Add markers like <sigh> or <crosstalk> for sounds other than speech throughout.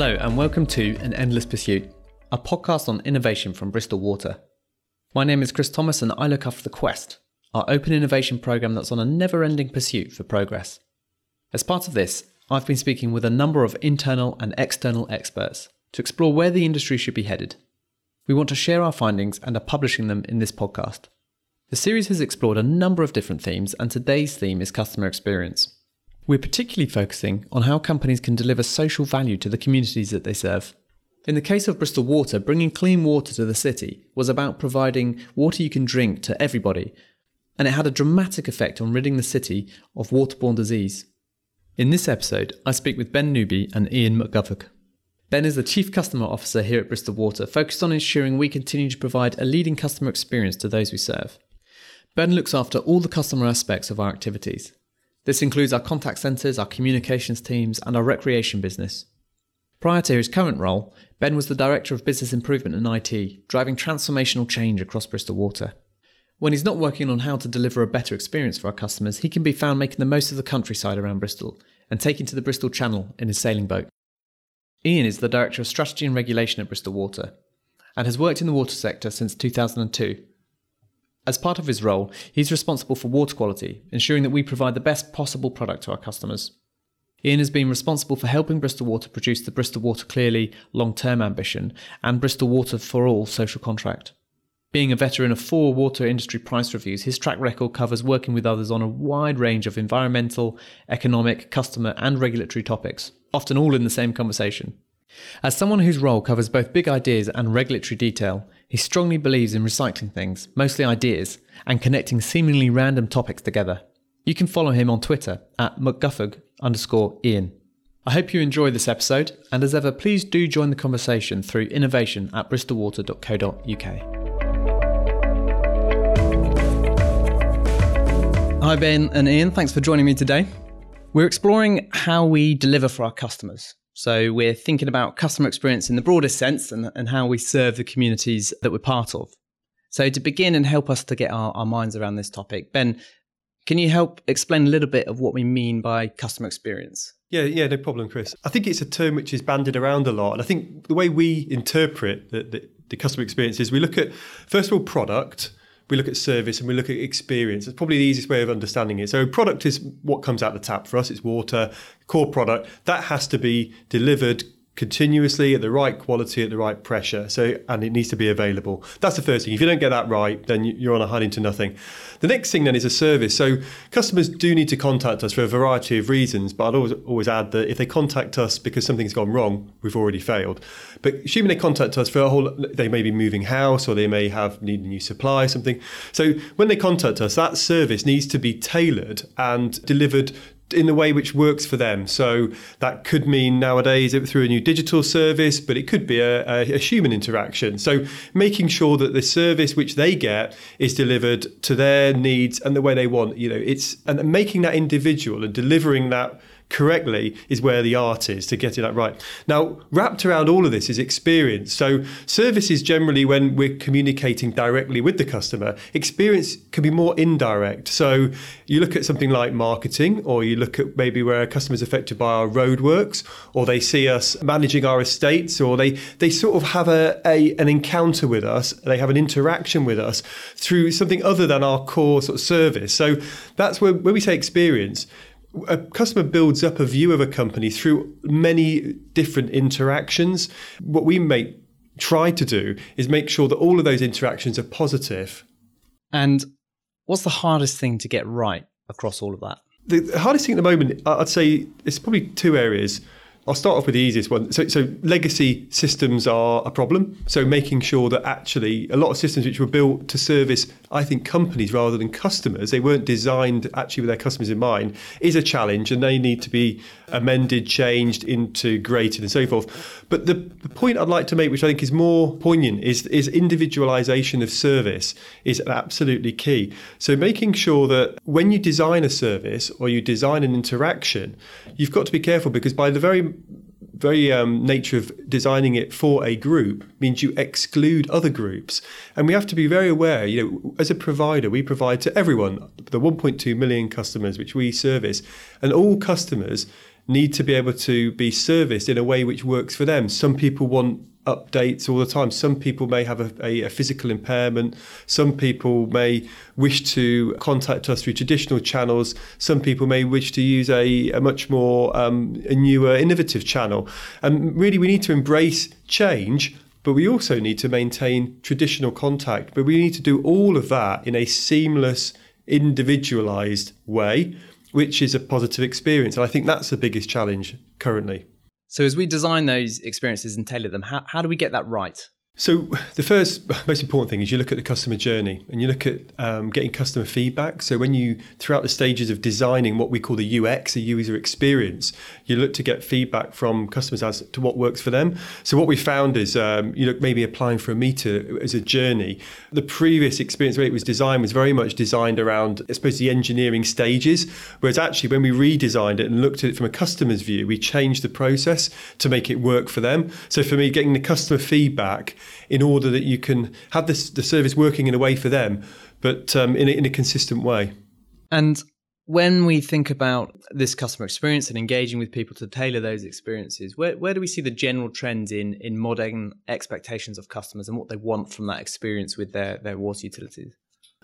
Hello, and welcome to An Endless Pursuit, a podcast on innovation from Bristol Water. My name is Chris Thomas, and I look after The Quest, our open innovation program that's on a never ending pursuit for progress. As part of this, I've been speaking with a number of internal and external experts to explore where the industry should be headed. We want to share our findings and are publishing them in this podcast. The series has explored a number of different themes, and today's theme is customer experience. We're particularly focusing on how companies can deliver social value to the communities that they serve. In the case of Bristol Water, bringing clean water to the city was about providing water you can drink to everybody, and it had a dramatic effect on ridding the city of waterborne disease. In this episode, I speak with Ben Newby and Ian McGuffog. Ben is the Chief Customer Officer here at Bristol Water, focused on ensuring we continue to provide a leading customer experience to those we serve. Ben looks after all the customer aspects of our activities, this includes our contact centres, our communications teams, and our recreation business. Prior to his current role, Ben was the Director of Business Improvement and IT, driving transformational change across Bristol Water. When he's not working on how to deliver a better experience for our customers, he can be found making the most of the countryside around Bristol and taking to the Bristol Channel in his sailing boat. Ian is the Director of Strategy and Regulation at Bristol Water and has worked in the water sector since 2002 as part of his role, he's responsible for water quality, ensuring that we provide the best possible product to our customers. Ian has been responsible for helping Bristol Water produce the Bristol Water Clearly long term ambition and Bristol Water for All social contract. Being a veteran of four water industry price reviews, his track record covers working with others on a wide range of environmental, economic, customer, and regulatory topics, often all in the same conversation. As someone whose role covers both big ideas and regulatory detail, he strongly believes in recycling things, mostly ideas, and connecting seemingly random topics together. You can follow him on Twitter at McGuffog underscore Ian. I hope you enjoy this episode, and as ever, please do join the conversation through innovation at bristolwater.co.uk. Hi, Ben and Ian. Thanks for joining me today. We're exploring how we deliver for our customers. So we're thinking about customer experience in the broadest sense and, and how we serve the communities that we're part of. So to begin and help us to get our, our minds around this topic, Ben, can you help explain a little bit of what we mean by customer experience? Yeah, yeah, no problem, Chris. I think it's a term which is banded around a lot. And I think the way we interpret the, the, the customer experience is we look at, first of all, product, we look at service and we look at experience. It's probably the easiest way of understanding it. So, product is what comes out the tap for us. It's water, core product that has to be delivered continuously at the right quality at the right pressure. So and it needs to be available. That's the first thing. If you don't get that right then you're on a hiding to nothing. The next thing then is a service. So customers do need to contact us for a variety of reasons but i'd always, always add that if they contact us because something's gone wrong we've already failed. But assuming they contact us for a whole they may be moving house or they may have need a new supply or something. So when they contact us that service needs to be tailored and delivered in the way which works for them. So that could mean nowadays through a new digital service, but it could be a, a, a, human interaction. So making sure that the service which they get is delivered to their needs and the way they want. You know, it's and making that individual and delivering that correctly is where the art is to getting that right. Now, wrapped around all of this is experience. So, service is generally when we're communicating directly with the customer. Experience can be more indirect. So, you look at something like marketing, or you look at maybe where a customer is affected by our roadworks, or they see us managing our estates, or they, they sort of have a, a an encounter with us, they have an interaction with us through something other than our core sort of service. So, that's where, when we say experience, a customer builds up a view of a company through many different interactions. What we make try to do is make sure that all of those interactions are positive. And what's the hardest thing to get right across all of that? The hardest thing at the moment, I'd say, it's probably two areas. I'll start off with the easiest one. So, so, legacy systems are a problem. So making sure that actually a lot of systems which were built to service, I think, companies rather than customers, they weren't designed actually with their customers in mind, is a challenge, and they need to be amended, changed, integrated, and so forth. But the, the point I'd like to make, which I think is more poignant, is is individualization of service is absolutely key. So making sure that when you design a service or you design an interaction, you've got to be careful because by the very very um, nature of designing it for a group means you exclude other groups. And we have to be very aware, you know, as a provider, we provide to everyone, the 1.2 million customers which we service, and all customers need to be able to be serviced in a way which works for them. Some people want updates all the time. Some people may have a, a, a, physical impairment. Some people may wish to contact us through traditional channels. Some people may wish to use a, a much more um, a newer, innovative channel. And really, we need to embrace change. But we also need to maintain traditional contact. But we need to do all of that in a seamless, individualized way, which is a positive experience. And I think that's the biggest challenge currently. So as we design those experiences and tailor them, how, how do we get that right? So the first <laughs> most important thing is you look at the customer journey and you look at um, getting customer feedback. So when you throughout the stages of designing what we call the UX, a user experience, you look to get feedback from customers as to what works for them. So what we found is um, you look maybe applying for a meter as a journey. The previous experience where it was designed was very much designed around I suppose the engineering stages, whereas actually when we redesigned it and looked at it from a customer's view, we changed the process to make it work for them. So for me, getting the customer feedback in order that you can have this, the service working in a way for them, but um, in, a, in a consistent way. And when we think about this customer experience and engaging with people to tailor those experiences, where, where do we see the general trends in, in modern expectations of customers and what they want from that experience with their, their water utilities?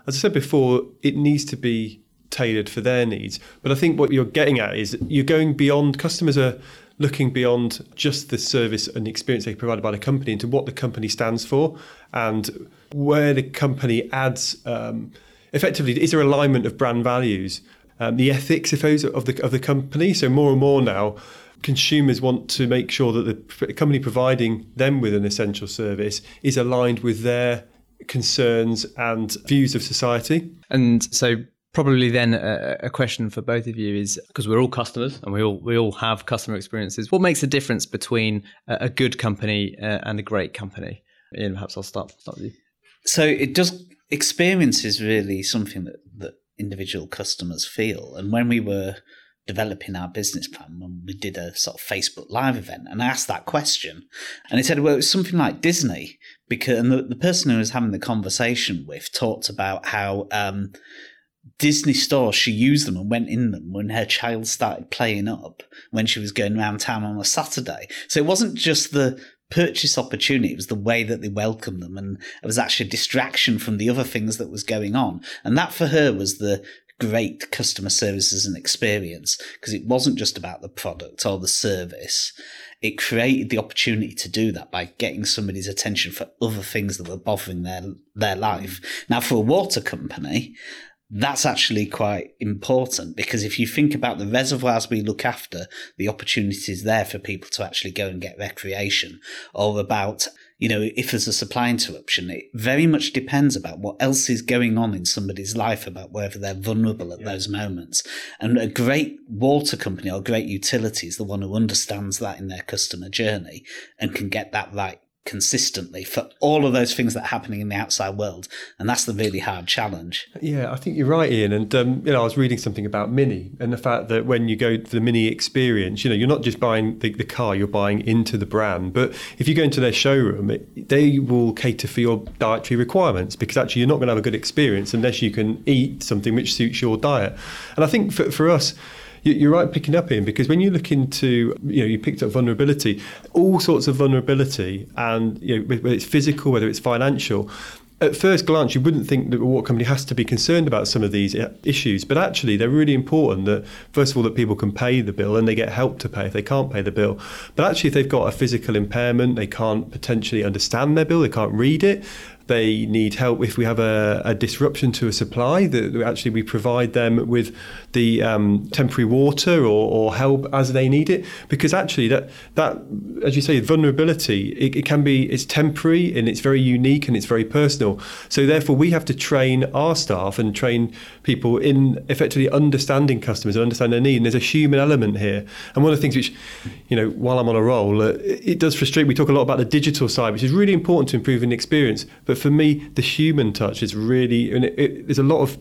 As I said before, it needs to be tailored for their needs. But I think what you're getting at is you're going beyond customers are looking beyond just the service and experience they provided by the company into what the company stands for and where the company adds um, effectively is there alignment of brand values? Um, the ethics if those of the of the company. So more and more now consumers want to make sure that the company providing them with an essential service is aligned with their concerns and views of society. And so probably then a, a, question for both of you is because we're all customers and we all we all have customer experiences. What makes a difference between a, a good company uh, and a great company? Ian, perhaps I'll start, start with you. So it does experience is really something that that individual customers feel, and when we were developing our business plan when we did a sort of Facebook live event and I asked that question and he said well it was something like Disney because and the, the person who was having the conversation with talked about how um, Disney stores, she used them and went in them when her child started playing up when she was going around town on a Saturday. So it wasn't just the purchase opportunity, it was the way that they welcomed them. And it was actually a distraction from the other things that was going on. And that for her was the great customer services and experience because it wasn't just about the product or the service. It created the opportunity to do that by getting somebody's attention for other things that were bothering their their life. Now, for a water company, that's actually quite important because if you think about the reservoirs we look after, the opportunities there for people to actually go and get recreation, or about you know, if there's a supply interruption, it very much depends about what else is going on in somebody's life about whether they're vulnerable at yeah. those moments. And a great water company or great utility is the one who understands that in their customer journey and can get that right consistently for all of those things that are happening in the outside world. And that's the really hard challenge. Yeah i think you're right ian. And um, you know i was reading something about mini and the fact that when you go to the mini experience you know you're not just buying the, the car you're buying into the brand. But if you go into their showroom it, they will cater for your dietary requirements because actually you're not going to have a good experience unless you can eat something which suits your diet. And i think for, for us you're right picking up Ian because when you look into you know you picked up vulnerability all sorts of vulnerability and you know whether it's physical whether it's financial at first glance, you wouldn't think that a water company has to be concerned about some of these uh, issues, but actually, they're really important. That first of all, that people can pay the bill and they get help to pay if they can't pay the bill. But actually, if they've got a physical impairment, they can't potentially understand their bill, they can't read it, they need help if we have a, a disruption to a supply that actually we provide them with the um, temporary water or, or, help as they need it. Because actually that that as you say vulnerability it, it, can be it's temporary and it's very unique and it's very personal. So therefore we have to train our staff and train people in effectively understanding customers and understand their need. And there's a human element here. And one of the things which you know while I'm on a roll uh, it does frustrate. We talk a lot about the digital side which is really important to improving the experience. But but for me, the human touch is really, and it, it, there's a lot of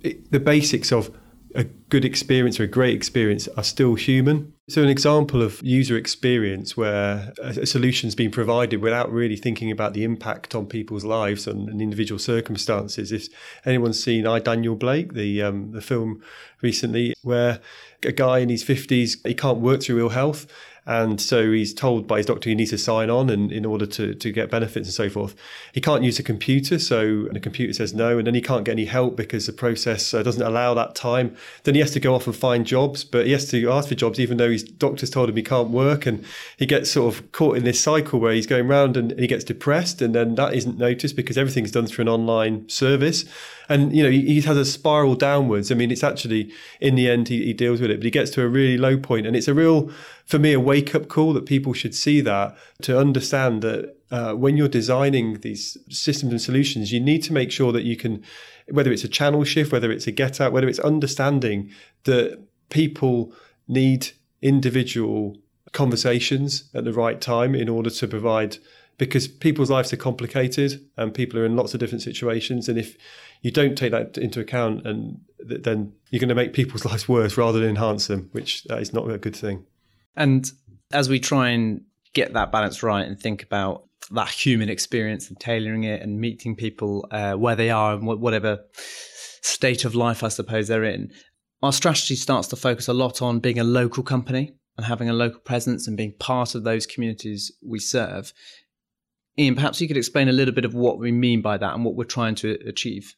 it, the basics of a good experience or a great experience are still human. So, an example of user experience where a solution's been provided without really thinking about the impact on people's lives and, and individual circumstances. If anyone's seen I Daniel Blake, the um, the film recently, where a guy in his fifties he can't work through ill health, and so he's told by his doctor he needs to sign on and in order to, to get benefits and so forth. He can't use a computer, so the computer says no, and then he can't get any help because the process uh, doesn't allow that time. Then he has to go off and find jobs, but he has to ask for jobs even though his doctor's told him he can't work, and he gets sort of caught in this cycle where he's going round and he gets depressed, and then that isn't noticed because everything's done through an online service and you know he, he, has a spiral downwards. I mean, it's actually in the end he, he deals with it, but he gets to a really low point, and it's a real for me a wake up call that people should see that to understand that uh, when you're designing these systems and solutions, you need to make sure that you can, whether it's a channel shift, whether it's a get out, whether it's understanding that people need individual conversations at the right time in order to provide because people's lives are complicated and people are in lots of different situations and if you don't take that into account, and th- then you're going to make people's <laughs> lives worse rather than enhance them, which that is not a good thing. And as we try and get that balance right and think about that human experience and tailoring it and meeting people uh, where they are and whatever state of life I suppose they're in, our strategy starts to focus a lot on being a local company and having a local presence and being part of those communities we serve. Ian, perhaps you could explain a little bit of what we mean by that and what we're trying to achieve.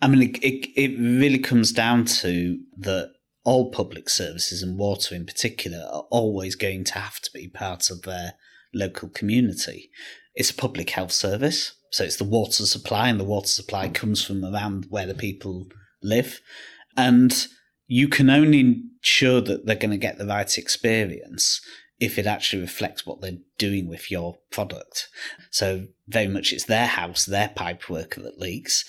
I mean, it, it, it really comes down to that all public services and water in particular are always going to have to be part of their local community. It's a public health service, so it's the water supply, and the water supply comes from around where the people live. And you can only ensure that they're going to get the right experience if it actually reflects what they're doing with your product. So very much it's their house, their pipework that leaks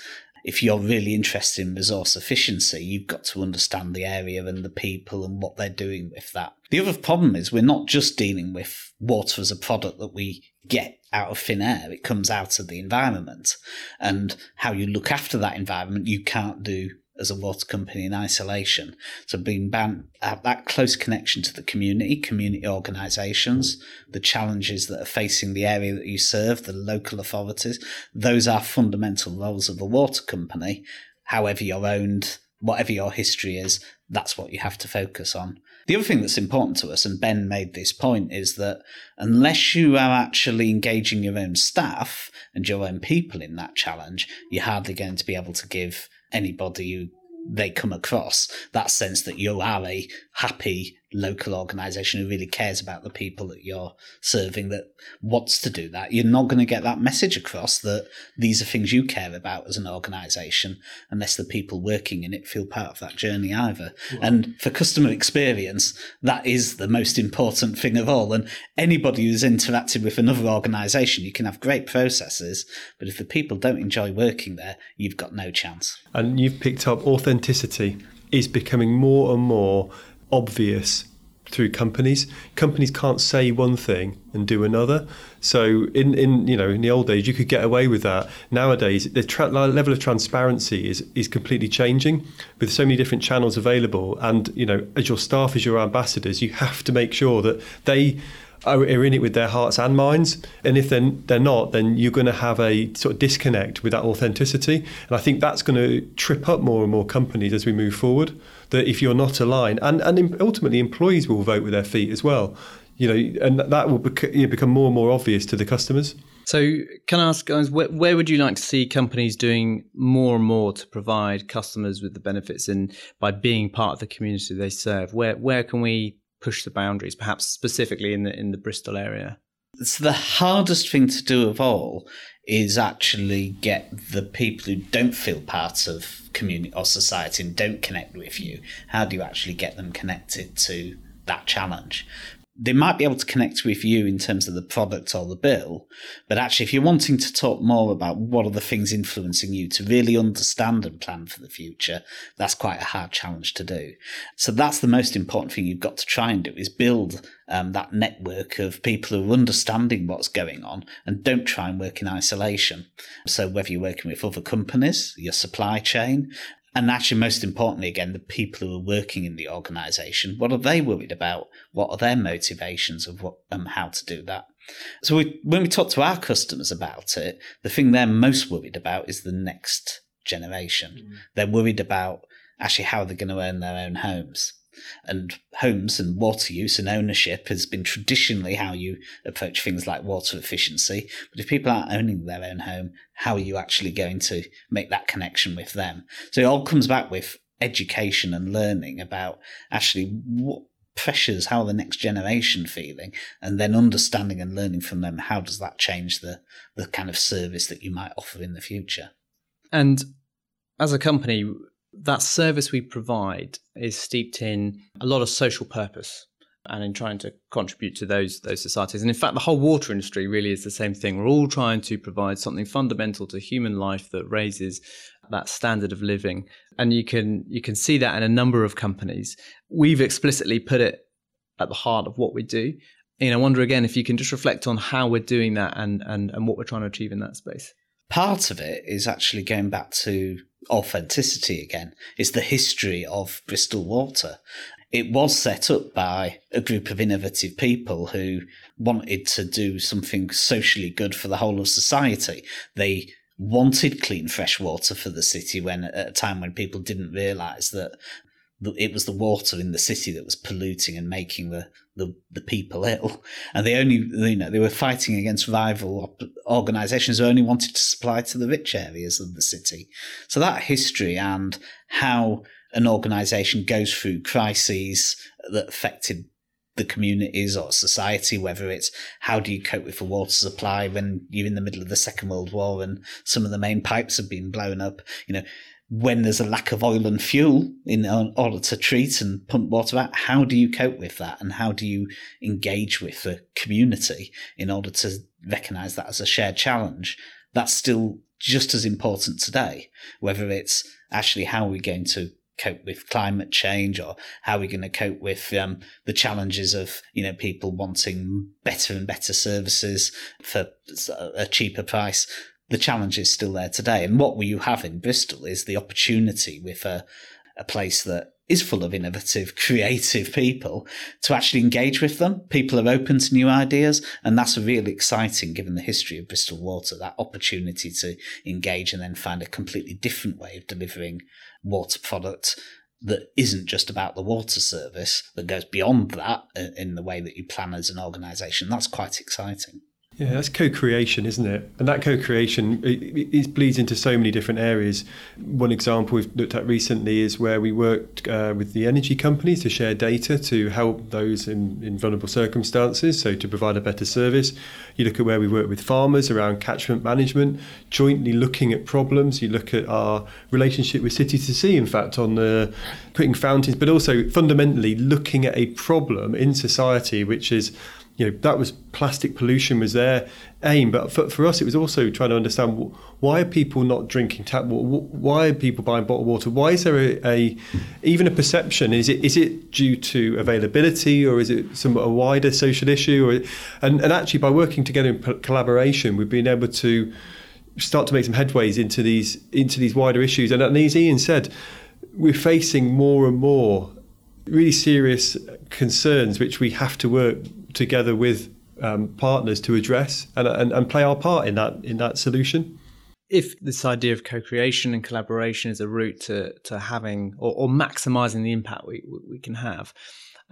if you're really interested in resource efficiency, you've got to understand the area and the people and what they're doing with that. The other problem is we're not just dealing with water as a product that we get out of thin air. It comes out of the environment and how you look after that environment, you can't do as a water company in isolation. So being bound uh, have that close connection to the community, community organisations, the challenges that are facing the area that you serve, the local authorities, those are fundamental roles of a water company. However you're owned, whatever your history is, that's what you have to focus on. The other thing that's important to us, and Ben made this point, is that unless you are actually engaging your own staff and your own people in that challenge, you're hardly going to be able to give anybody they come across that sense that you are a happy local organization who really cares about the people that you're serving that wants to do that. You're not going to get that message across that these are things you care about as an organization unless the people working in it feel part of that journey either. Wow. and for customer experience that is the most important thing of all. And anybody who's interacted with another organization you can have great processes but if the people don't enjoy working there you've got no chance. And you've picked up authenticity is becoming more and more obvious through companies. Companies can't say one thing and do another. So in, in you know in the old days you could get away with that. Nowadays the tra- level of transparency is is completely changing with so many different channels available. And you know as your staff as your ambassadors, you have to make sure that they are in it with their hearts and minds. And if they're, they're not, then you're going to have a sort of disconnect with that authenticity. And I think that's going to trip up more and more companies as we move forward. That if you're not aligned, and, and ultimately employees will vote with their feet as well. You know, and that will bec- become more and more obvious to the customers. So, can I ask, guys, where, where, would you like to see companies doing more and more to provide customers with the benefits and by being part of the community they serve? Where where can we push the boundaries, perhaps specifically in the in the Bristol area? So the hardest thing to do of all is actually get the people who don't feel part of community or society and don't connect with you. How do you actually get them connected to that challenge? They might be able to connect with you in terms of the product or the bill, but actually, if you're wanting to talk more about what are the things influencing you to really understand and plan for the future, that's quite a hard challenge to do. So that's the most important thing you've got to try and do is build um, that network of people who are understanding what's going on and don't try and work in isolation. So whether you're working with other companies, your supply chain, And actually, most importantly, again, the people who are working in the organisation, what are they worried about? What are their motivations of what um, how to do that? So we, when we talk to our customers about it, the thing they're most worried about is the next generation. Mm. They're worried about actually how they're going to own their own homes. And homes and water use and ownership has been traditionally how you approach things like water efficiency. But if people aren't owning their own home, how are you actually going to make that connection with them? So it all comes back with education and learning about actually what pressures, how are the next generation feeling, and then understanding and learning from them how does that change the the kind of service that you might offer in the future. And as a company, that service we provide is steeped in a lot of social purpose and in trying to contribute to those those societies. And in fact, the whole water industry really is the same thing. We're all trying to provide something fundamental to human life that raises that standard of living. And you can you can see that in a number of companies. We've explicitly put it at the heart of what we do. And I wonder again if you can just reflect on how we're doing that and and, and what we're trying to achieve in that space. Part of it is actually going back to authenticity again. It's the history of Bristol Water. It was set up by a group of innovative people who wanted to do something socially good for the whole of society. They wanted clean fresh water for the city when at a time when people didn't realize that it was the water in the city that was polluting and making the, the, the people ill. And they only, you know, they were fighting against rival organizations who only wanted to supply to the rich areas of the city. So that history and how an organization goes through crises that affected the communities or society, whether it's how do you cope with the water supply when you're in the middle of the Second World War and some of the main pipes have been blown up, you know, when there's a lack of oil and fuel in order to treat and pump water out, how do you cope with that? And how do you engage with the community in order to recognize that as a shared challenge? That's still just as important today, whether it's actually how are we going to cope with climate change or how we're we going to cope with um, the challenges of you know people wanting better and better services for a cheaper price the challenge is still there today. And what you have in Bristol is the opportunity with a, a place that is full of innovative, <laughs> creative people to actually engage with them. People are open to new ideas, and that's really exciting given the history of Bristol Water, that opportunity to engage and then find a completely different way of delivering water product that isn't just about the water service, that goes beyond that in the way that you plan as an organisation. That's quite exciting. Yeah, that's co-creation, isn't it? And that co-creation it, it, bleeds into so many different areas. One example we've looked at recently is where we worked uh, with the energy companies to share data to help those in, in vulnerable circumstances, so to provide a better service. You look at where we work with farmers around catchment management, jointly looking at problems. You look at our relationship with City to Sea, in fact, on uh, putting fountains, but also fundamentally looking at a problem in society, which is you know that was plastic pollution was their aim but for, for us it was also trying to understand why are people not drinking tap water why are people buying bottled water? Why is there a, a even a perception is it is it due to availability or is it some a wider social issue or and, and actually by working together in collaboration we've been able to start to make some headways into these into these wider issues. And as Ian said we're facing more and more really serious concerns which we have to work together with um, partners to address and, and, and play our part in that in that solution. If this idea of co-creation and collaboration is a route to to having or, or maximizing the impact we we can have,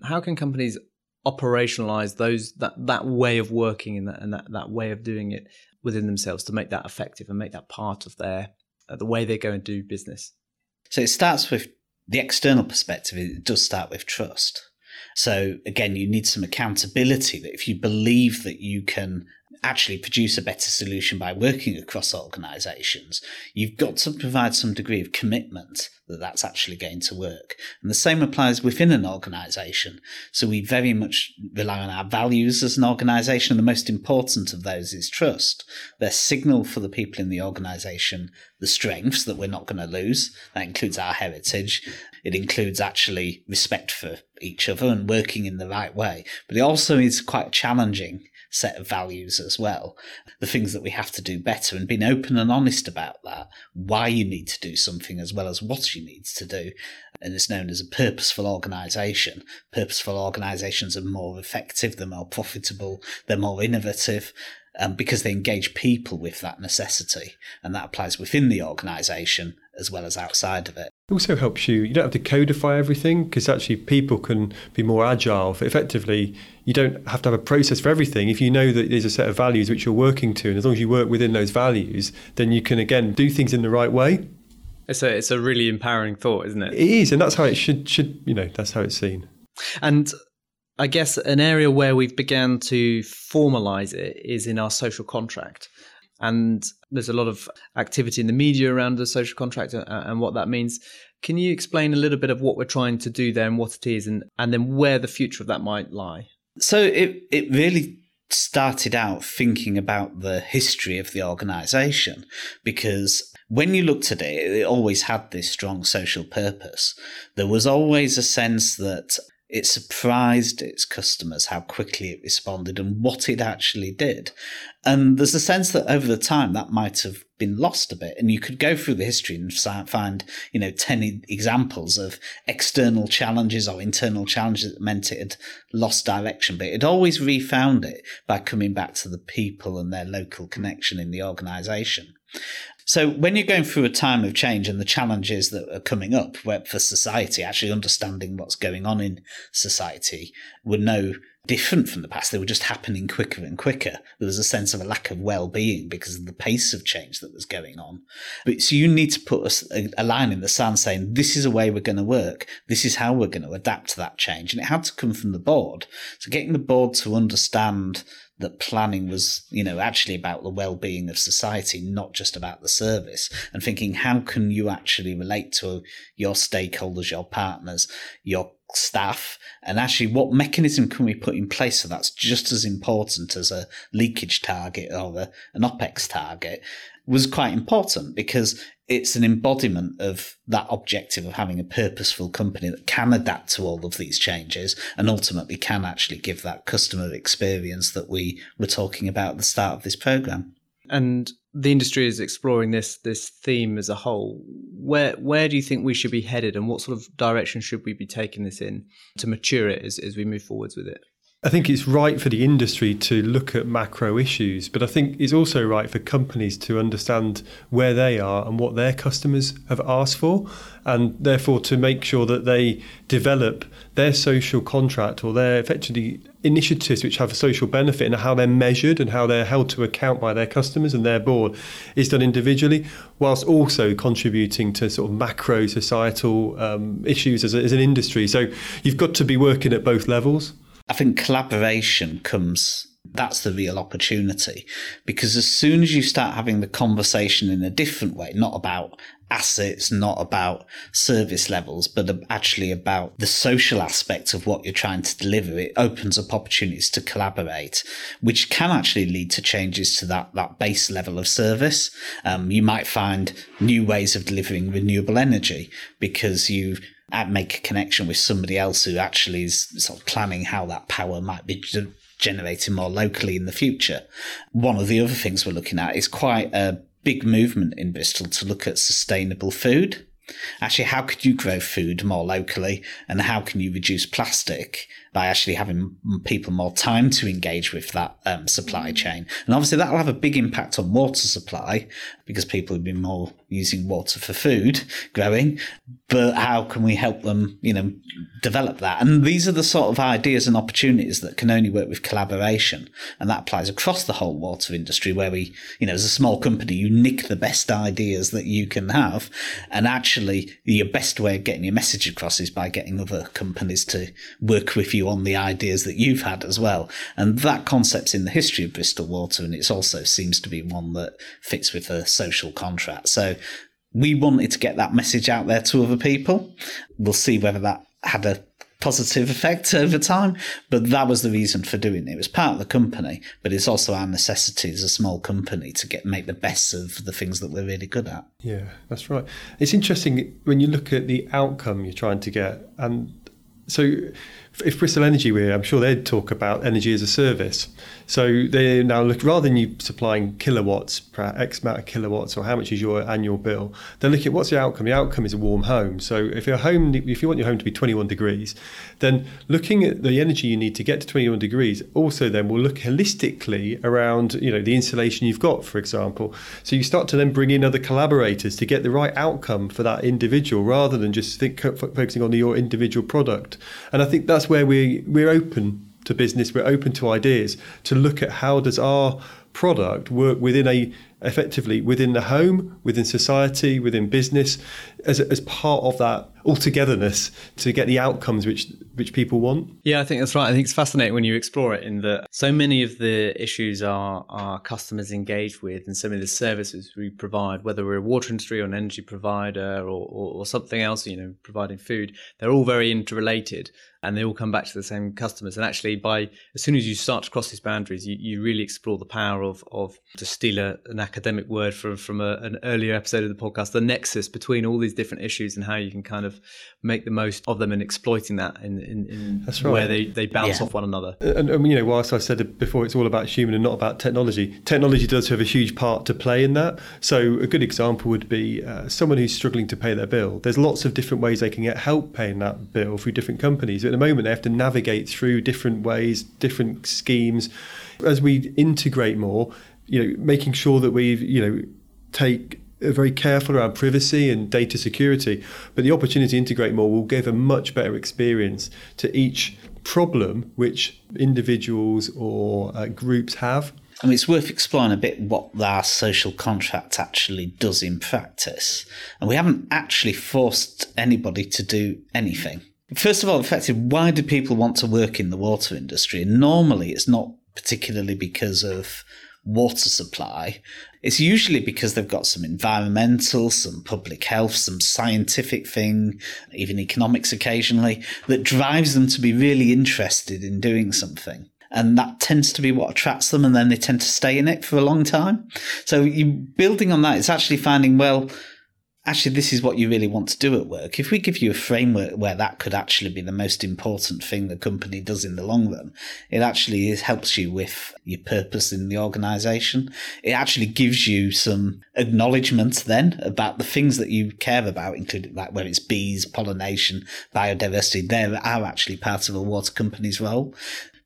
how can companies operationalize those that that way of working and that and that, that way of doing it within themselves to make that effective and make that part of their uh, the way they go and do business? So it starts with the external perspective. It does start with trust. So again, you need some accountability that if you believe that you can actually produce a better solution by working across organizations, you've got to provide some degree of commitment that that's actually going to work. And the same applies within an organization. So we very much rely on our values as an organization. The most important of those is trust. They're signal for the people in the organization, the strengths that we're not going to lose. That includes our heritage. It includes actually respect for each other and working in the right way. But it also is quite challenging set of values as well. The things that we have to do better and being open and honest about that, why you need to do something as well as what you need to do. And it's known as a purposeful organisation. Purposeful organisations are more effective, they're more profitable, they're more innovative. Um, because they engage people with that necessity, and that applies within the organisation as well as outside of it. It also helps you, you don't have to codify everything because actually people can be more agile. Effectively, you don't have to have a process for everything. If you know that there's a set of values which you're working to, and as long as you work within those values, then you can again do things in the right way. It's a it's a really empowering thought, isn't it? It is, and that's how it should should you know that's how it's seen. And I guess an area where we've began to formalize it is in our social contract. And there's a lot of activity in the media around the social contract and, what that means. Can you explain a little bit of what we're trying to do there and what it is, and, and then where the future of that might lie? So it, it really started out thinking about the history of the organization because when you looked at it, it always had this strong social purpose. There was always a sense that it surprised its customers how quickly it responded and what it actually did. And there's a sense that over the time that might have been lost a bit. And you could go through the history and find, you know, 10 examples of external challenges or internal challenges that meant it had lost direction, but it always refound it by coming back to the people and their local connection in the organization. So when you're going through a time of change and the challenges that are coming up for society, actually understanding what's going on in society were no different from the past. They were just happening quicker and quicker. There was a sense of a lack of well-being because of the pace of change that was going on. But so you need to put a, a line in the sand saying, this is a way we're going to work. This is how we're going to adapt to that change. And it had to come from the board. So getting the board to understand that planning was, you know, actually about the well-being of society, not just about the service, and thinking how can you actually relate to your stakeholders, your partners, your staff, and actually what mechanism can we put in place so that's just as important as a leakage target or a, an OPEX target was quite important because it's an embodiment of that objective of having a purposeful company that can adapt to all of these changes and ultimately can actually give that customer experience that we were talking about at the start of this program. And the industry is exploring this this theme as a whole. Where where do you think we should be headed, and what sort of direction should we be taking this in to mature it as, as we move forwards with it? I think it's right for the industry to look at macro issues, but I think it's also right for companies to understand where they are and what their customers have asked for, and therefore to make sure that they develop their social contract or their effectively initiatives which have a social benefit and how they're measured and how they're held to account by their customers and their board is done individually, whilst also contributing to sort of macro societal um, issues as, a, as an industry. So you've got to be working at both levels. I think collaboration comes that's the real opportunity because as soon as you start having the conversation in a different way, not about assets, not about service levels, but actually about the social aspect of what you're trying to deliver, it opens up opportunities to collaborate, which can actually lead to changes to that, that base level of service. Um, you might find new ways of delivering renewable energy because you make a connection with somebody else who actually is sort of planning how that power might be generating more locally in the future. One of the other things we're looking at is quite a big movement in Bristol to look at sustainable food. Actually, how could you grow food more locally and how can you reduce plastic by actually having people more time to engage with that um, supply chain? And obviously, that will have a big impact on water supply because people will be more using water for food growing. But how can we help them, you know, develop that? And these are the sort of ideas and opportunities that can only work with collaboration. And that applies across the whole water industry where we, you know, as a small company, you nick the best ideas that you can have. And actually, your best way of getting your message across is by getting other companies to work with you on the ideas that you've had as well. And that concept's in the history of Bristol Water. And it also seems to be one that fits with the social contract. So we wanted to get that message out there to other people. We'll see whether that had a positive effect over time, but that was the reason for doing it. It was part of the company, but it's also our necessity as a small company to get make the best of the things that we're really good at. Yeah, that's right. It's interesting when you look at the outcome you're trying to get, and so if Bristol Energy were, I'm sure they'd talk about energy as a service. So they now look rather than you supplying kilowatts per X amount of kilowatts or how much is your annual bill, they're looking at what's the outcome. The outcome is a warm home. So if your home, if you want your home to be 21 degrees, then looking at the energy you need to get to 21 degrees, also then will look holistically around you know the insulation you've got, for example. So you start to then bring in other collaborators to get the right outcome for that individual, rather than just think, focusing on your individual product. And I think that's where we we're open to business, we're open to ideas to look at how does our product work within a effectively within the home, within society, within business, as, as part of that altogetherness to get the outcomes which which people want. Yeah, I think that's right. I think it's fascinating when you explore it in that so many of the issues our our customers engage with and so many of the services we provide, whether we're a water industry or an energy provider or, or, or something else, you know, providing food, they're all very interrelated and they all come back to the same customers. And actually, by as soon as you start to cross these boundaries, you, you really explore the power of of to steal a, an academic word from from a, an earlier episode of the podcast, the nexus between all these different issues and how you can kind of make the most of them and exploiting that in, in, in right. where they, they bounce yeah. off one another. And, and, you know, whilst I said it before, it's all about human and not about technology. Technology does have a huge part to play in that. So a good example would be uh, someone who's struggling to pay their bill. There's lots of different ways they can get help paying that bill through different companies. But At the moment, they have to navigate through different ways, different schemes. As we integrate more, you know, making sure that we, you know, take very careful around privacy and data security, but the opportunity to integrate more will give a much better experience to each problem which individuals or uh, groups have. I mean, it's worth exploring a bit what our social contract actually does in practice. And we haven't actually forced anybody to do anything. First of all, effectively, why do people want to work in the water industry? And Normally, it's not particularly because of water supply, it's usually because they've got some environmental, some public health, some scientific thing, even economics occasionally, that drives them to be really interested in doing something. And that tends to be what attracts them, and then they tend to stay in it for a long time. So you building on that, it's actually finding, well, actually this is what you really want to do at work. If we give you a framework where that could actually be the most important thing the company does in the long run it actually helps you with your purpose in the organization. It actually gives you some acknowledgement then about the things that you care about including like whether it's bees pollination biodiversity they are actually part of a water company's role.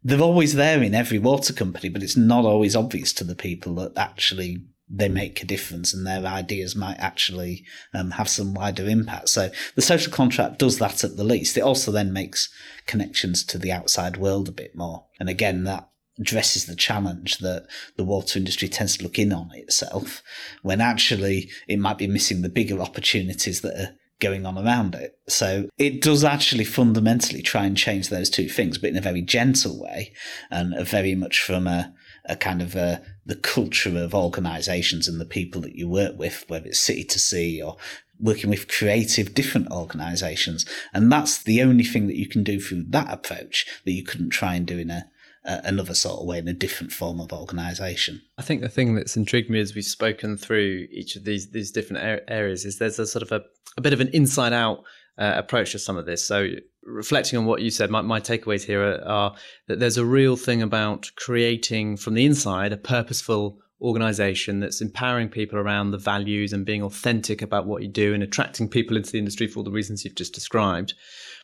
They're always there in every water company, but it's not always obvious to the people that actually they make a difference and their ideas might actually um, have some wider impact. So the social contract does that at the least. It also then makes connections to the outside world a bit more. And again, that addresses the challenge that the water industry tends to look in on itself when actually it might be missing the bigger opportunities that are going on around it. So it does actually fundamentally try and change those two things, but in a very gentle way and very much from a a kind of a, the culture of organisations and the people that you work with, whether it's city to sea or working with creative different organisations. And that's the only thing that you can do through that approach that you couldn't try and do in a, another sort of way in a different form of organisation. I think the thing that's intrigued me as we've spoken through each of these these different areas is there's a sort of a, a bit of an inside out uh, approach to some of this. So reflecting on what you said, my, my takeaways here are, are, that there's a real thing about creating from the inside a purposeful organization that's empowering people around the values and being authentic about what you do and attracting people into the industry for all the reasons you've just described.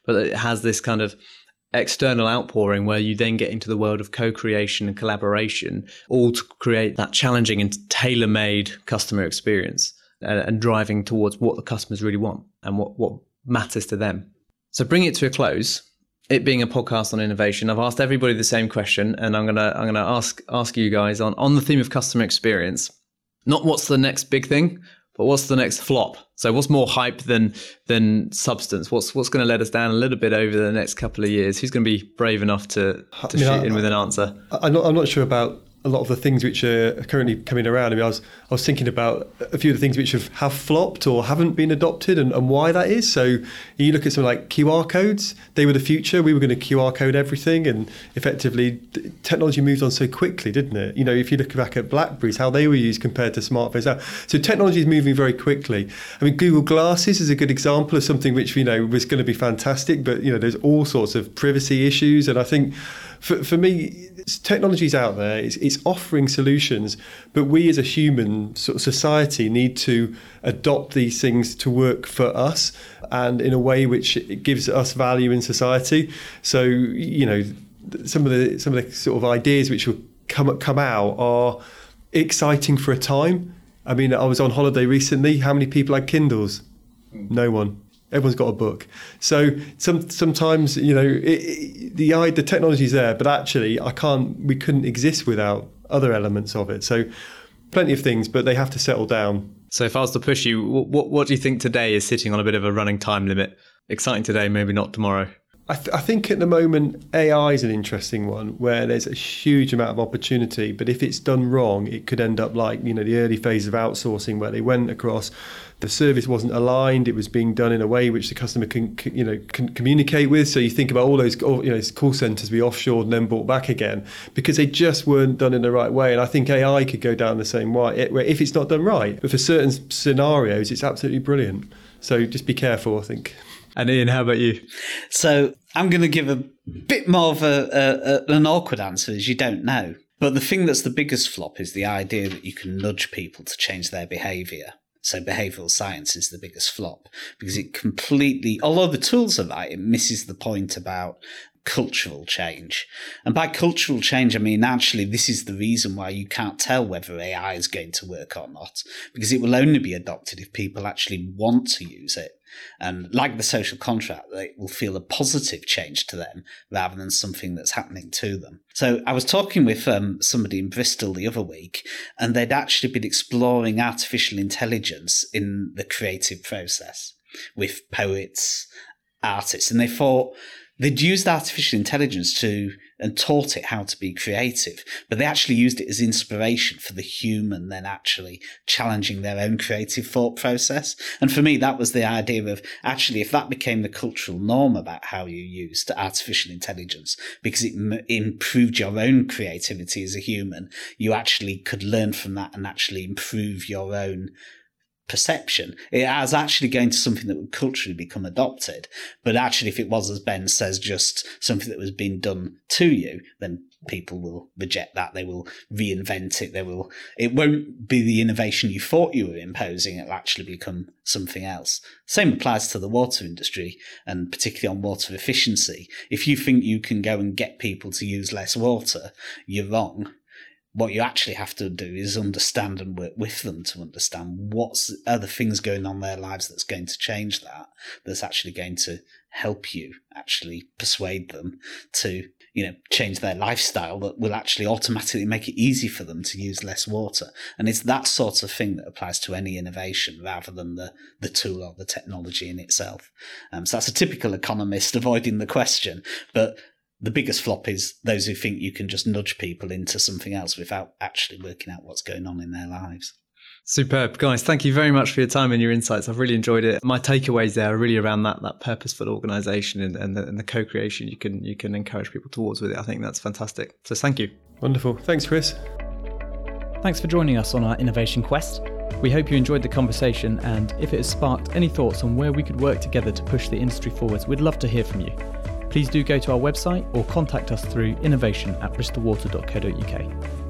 But it has this kind of external outpouring where you then get into the world of co-creation and collaboration all to create that challenging and tailor-made customer experience and, and driving towards what the customers really want and what, what matters to them so bring it to a close. It being a podcast on innovation, I've asked everybody the same question, and I'm gonna I'm gonna ask ask you guys on on the theme of customer experience. Not what's the next big thing, but what's the next flop? So what's more hype than than substance? What's what's going to let us down a little bit over the next couple of years? Who's going to be brave enough to to I mean, shoot I, in with an answer? I'm not I'm not sure about a lot of the things which are currently coming around. I mean, I was I was thinking about a few of the things which have, have flopped or haven't been adopted and, and why that is. So you look at something like QR codes; they were the future. We were going to QR code everything, and effectively, technology moved on so quickly, didn't it? You know, if you look back at Blackberries, how they were used compared to smartphones. So technology is moving very quickly. I mean, Google Glasses is a good example of something which you know was going to be fantastic, but you know, there's all sorts of privacy issues, and I think for, for me, technology's out there, it's, it's offering solutions, but we as a human sort of society need to adopt these things to work for us and in a way which gives us value in society. So, you know, some of the some of the sort of ideas which will come come out are exciting for a time. I mean, I was on holiday recently. How many people had Kindles? No one everyone's got a book. So some sometimes you know it, it, the the technology's there, but actually I can't. We couldn't exist without other elements of it. So plenty of things, but they have to settle down. So if I was to push you, what what do you think today is sitting on a bit of a running time limit? Exciting today, maybe not tomorrow. I, th- I, think at the moment AI is an interesting one where there's a huge amount of opportunity, but if it's done wrong, it could end up like you know the early phase of outsourcing where they went across, the service wasn't aligned, it was being done in a way which the customer can you know can communicate with. So you think about all those you know call centres we offshored and then brought back again because they just weren't done in the right way. And I think AI could go down the same way if it's not done right. But for certain scenarios, it's absolutely brilliant. So just be careful, I think. And Ian, how about you? So I'm going to give a bit more of a, a, an awkward answer, as you don't know. But the thing that's the biggest flop is the idea that you can nudge people to change their behaviour. So behavioural science is the biggest flop because it completely, although the tools are right, it misses the point about cultural change. And by cultural change, I mean actually this is the reason why you can't tell whether AI is going to work or not, because it will only be adopted if people actually want to use it. And like the social contract, they will feel a positive change to them rather than something that's happening to them. So I was talking with um, somebody in Bristol the other week, and they'd actually been exploring artificial intelligence in the creative process with poets, artists, and they thought they'd used artificial intelligence to and taught it how to be creative, but they actually used it as inspiration for the human then actually challenging their own creative thought process. And for me, that was the idea of actually, if that became the cultural norm about how you used artificial intelligence, because it m- improved your own creativity as a human, you actually could learn from that and actually improve your own perception. It is actually going to something that would culturally become adopted. But actually, if it was, as Ben says, just something that was being done to you, then people will reject that. They will reinvent it. They will, it won't be the innovation you thought you were imposing. It'll actually become something else. Same applies to the water industry and particularly on water efficiency. If you think you can go and get people to use less water, you're wrong what you actually have to do is understand and work with them to understand what's other things going on in their lives that's going to change that that's actually going to help you actually persuade them to you know change their lifestyle that will actually automatically make it easy for them to use less water. And it's that sort of thing that applies to any innovation rather than the the tool or the technology in itself. Um, so that's a typical economist <laughs> avoiding the question. But the biggest flop is those who think you can just nudge people into something else without actually working out what's going on in their lives. Superb, guys! Thank you very much for your time and your insights. I've really enjoyed it. My takeaways there are really around that that purposeful organisation and, and, the, and the co-creation you can you can encourage people towards with it. I think that's fantastic. So thank you. Wonderful. Thanks, Chris. Thanks for joining us on our innovation quest. We hope you enjoyed the conversation, and if it has sparked any thoughts on where we could work together to push the industry forwards, we'd love to hear from you please do go to our website or contact us through innovation at bristolwater.co.uk.